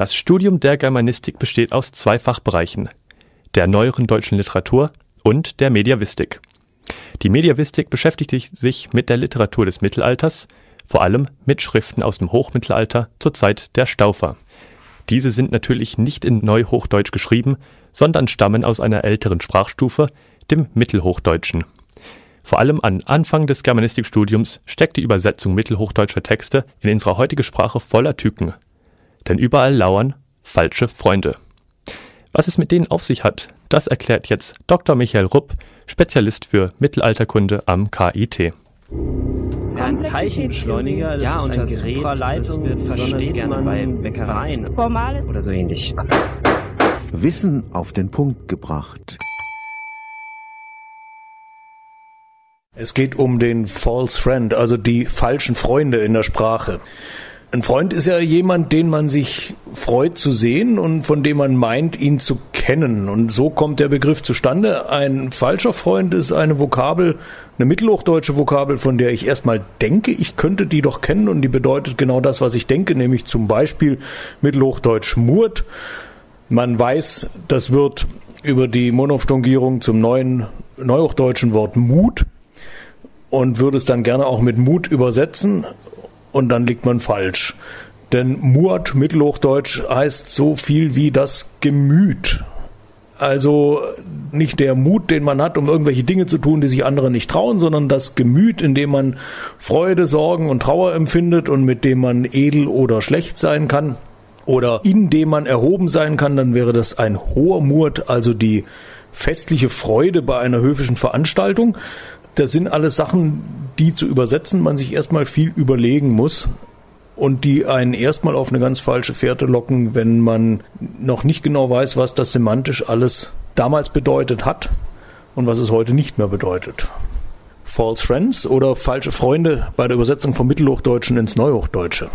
Das Studium der Germanistik besteht aus zwei Fachbereichen, der neueren deutschen Literatur und der Mediavistik. Die Mediavistik beschäftigt sich mit der Literatur des Mittelalters, vor allem mit Schriften aus dem Hochmittelalter zur Zeit der Staufer. Diese sind natürlich nicht in Neuhochdeutsch geschrieben, sondern stammen aus einer älteren Sprachstufe, dem Mittelhochdeutschen. Vor allem am Anfang des Germanistikstudiums steckt die Übersetzung mittelhochdeutscher Texte in unserer heutigen Sprache voller Tücken. Denn überall lauern falsche Freunde. Was es mit denen auf sich hat, das erklärt jetzt Dr. Michael Rupp, Spezialist für Mittelalterkunde am KIT. Ein Teilchenbeschleuniger, das ja, ist und ein das Gerät, das wird besonders gerne bei Bäckereien oder so ähnlich. Wissen auf den Punkt gebracht. Es geht um den False Friend, also die falschen Freunde in der Sprache. Ein Freund ist ja jemand, den man sich freut zu sehen und von dem man meint, ihn zu kennen. Und so kommt der Begriff zustande. Ein falscher Freund ist eine Vokabel, eine mittelhochdeutsche Vokabel, von der ich erstmal denke, ich könnte die doch kennen und die bedeutet genau das, was ich denke, nämlich zum Beispiel mittelhochdeutsch Murt. Man weiß, das wird über die Monophthongierung zum neuen neuhochdeutschen Wort Mut und würde es dann gerne auch mit Mut übersetzen und dann liegt man falsch. Denn Muat, Mittelhochdeutsch, heißt so viel wie das Gemüt. Also nicht der Mut, den man hat, um irgendwelche Dinge zu tun, die sich andere nicht trauen, sondern das Gemüt, in dem man Freude, Sorgen und Trauer empfindet und mit dem man edel oder schlecht sein kann. Oder in dem man erhoben sein kann, dann wäre das ein hoher Mut, also die festliche Freude bei einer höfischen Veranstaltung. Das sind alles Sachen, die zu übersetzen man sich erstmal viel überlegen muss und die einen erstmal auf eine ganz falsche Fährte locken, wenn man noch nicht genau weiß, was das semantisch alles damals bedeutet hat und was es heute nicht mehr bedeutet. False Friends oder falsche Freunde bei der Übersetzung vom Mittelhochdeutschen ins Neuhochdeutsche.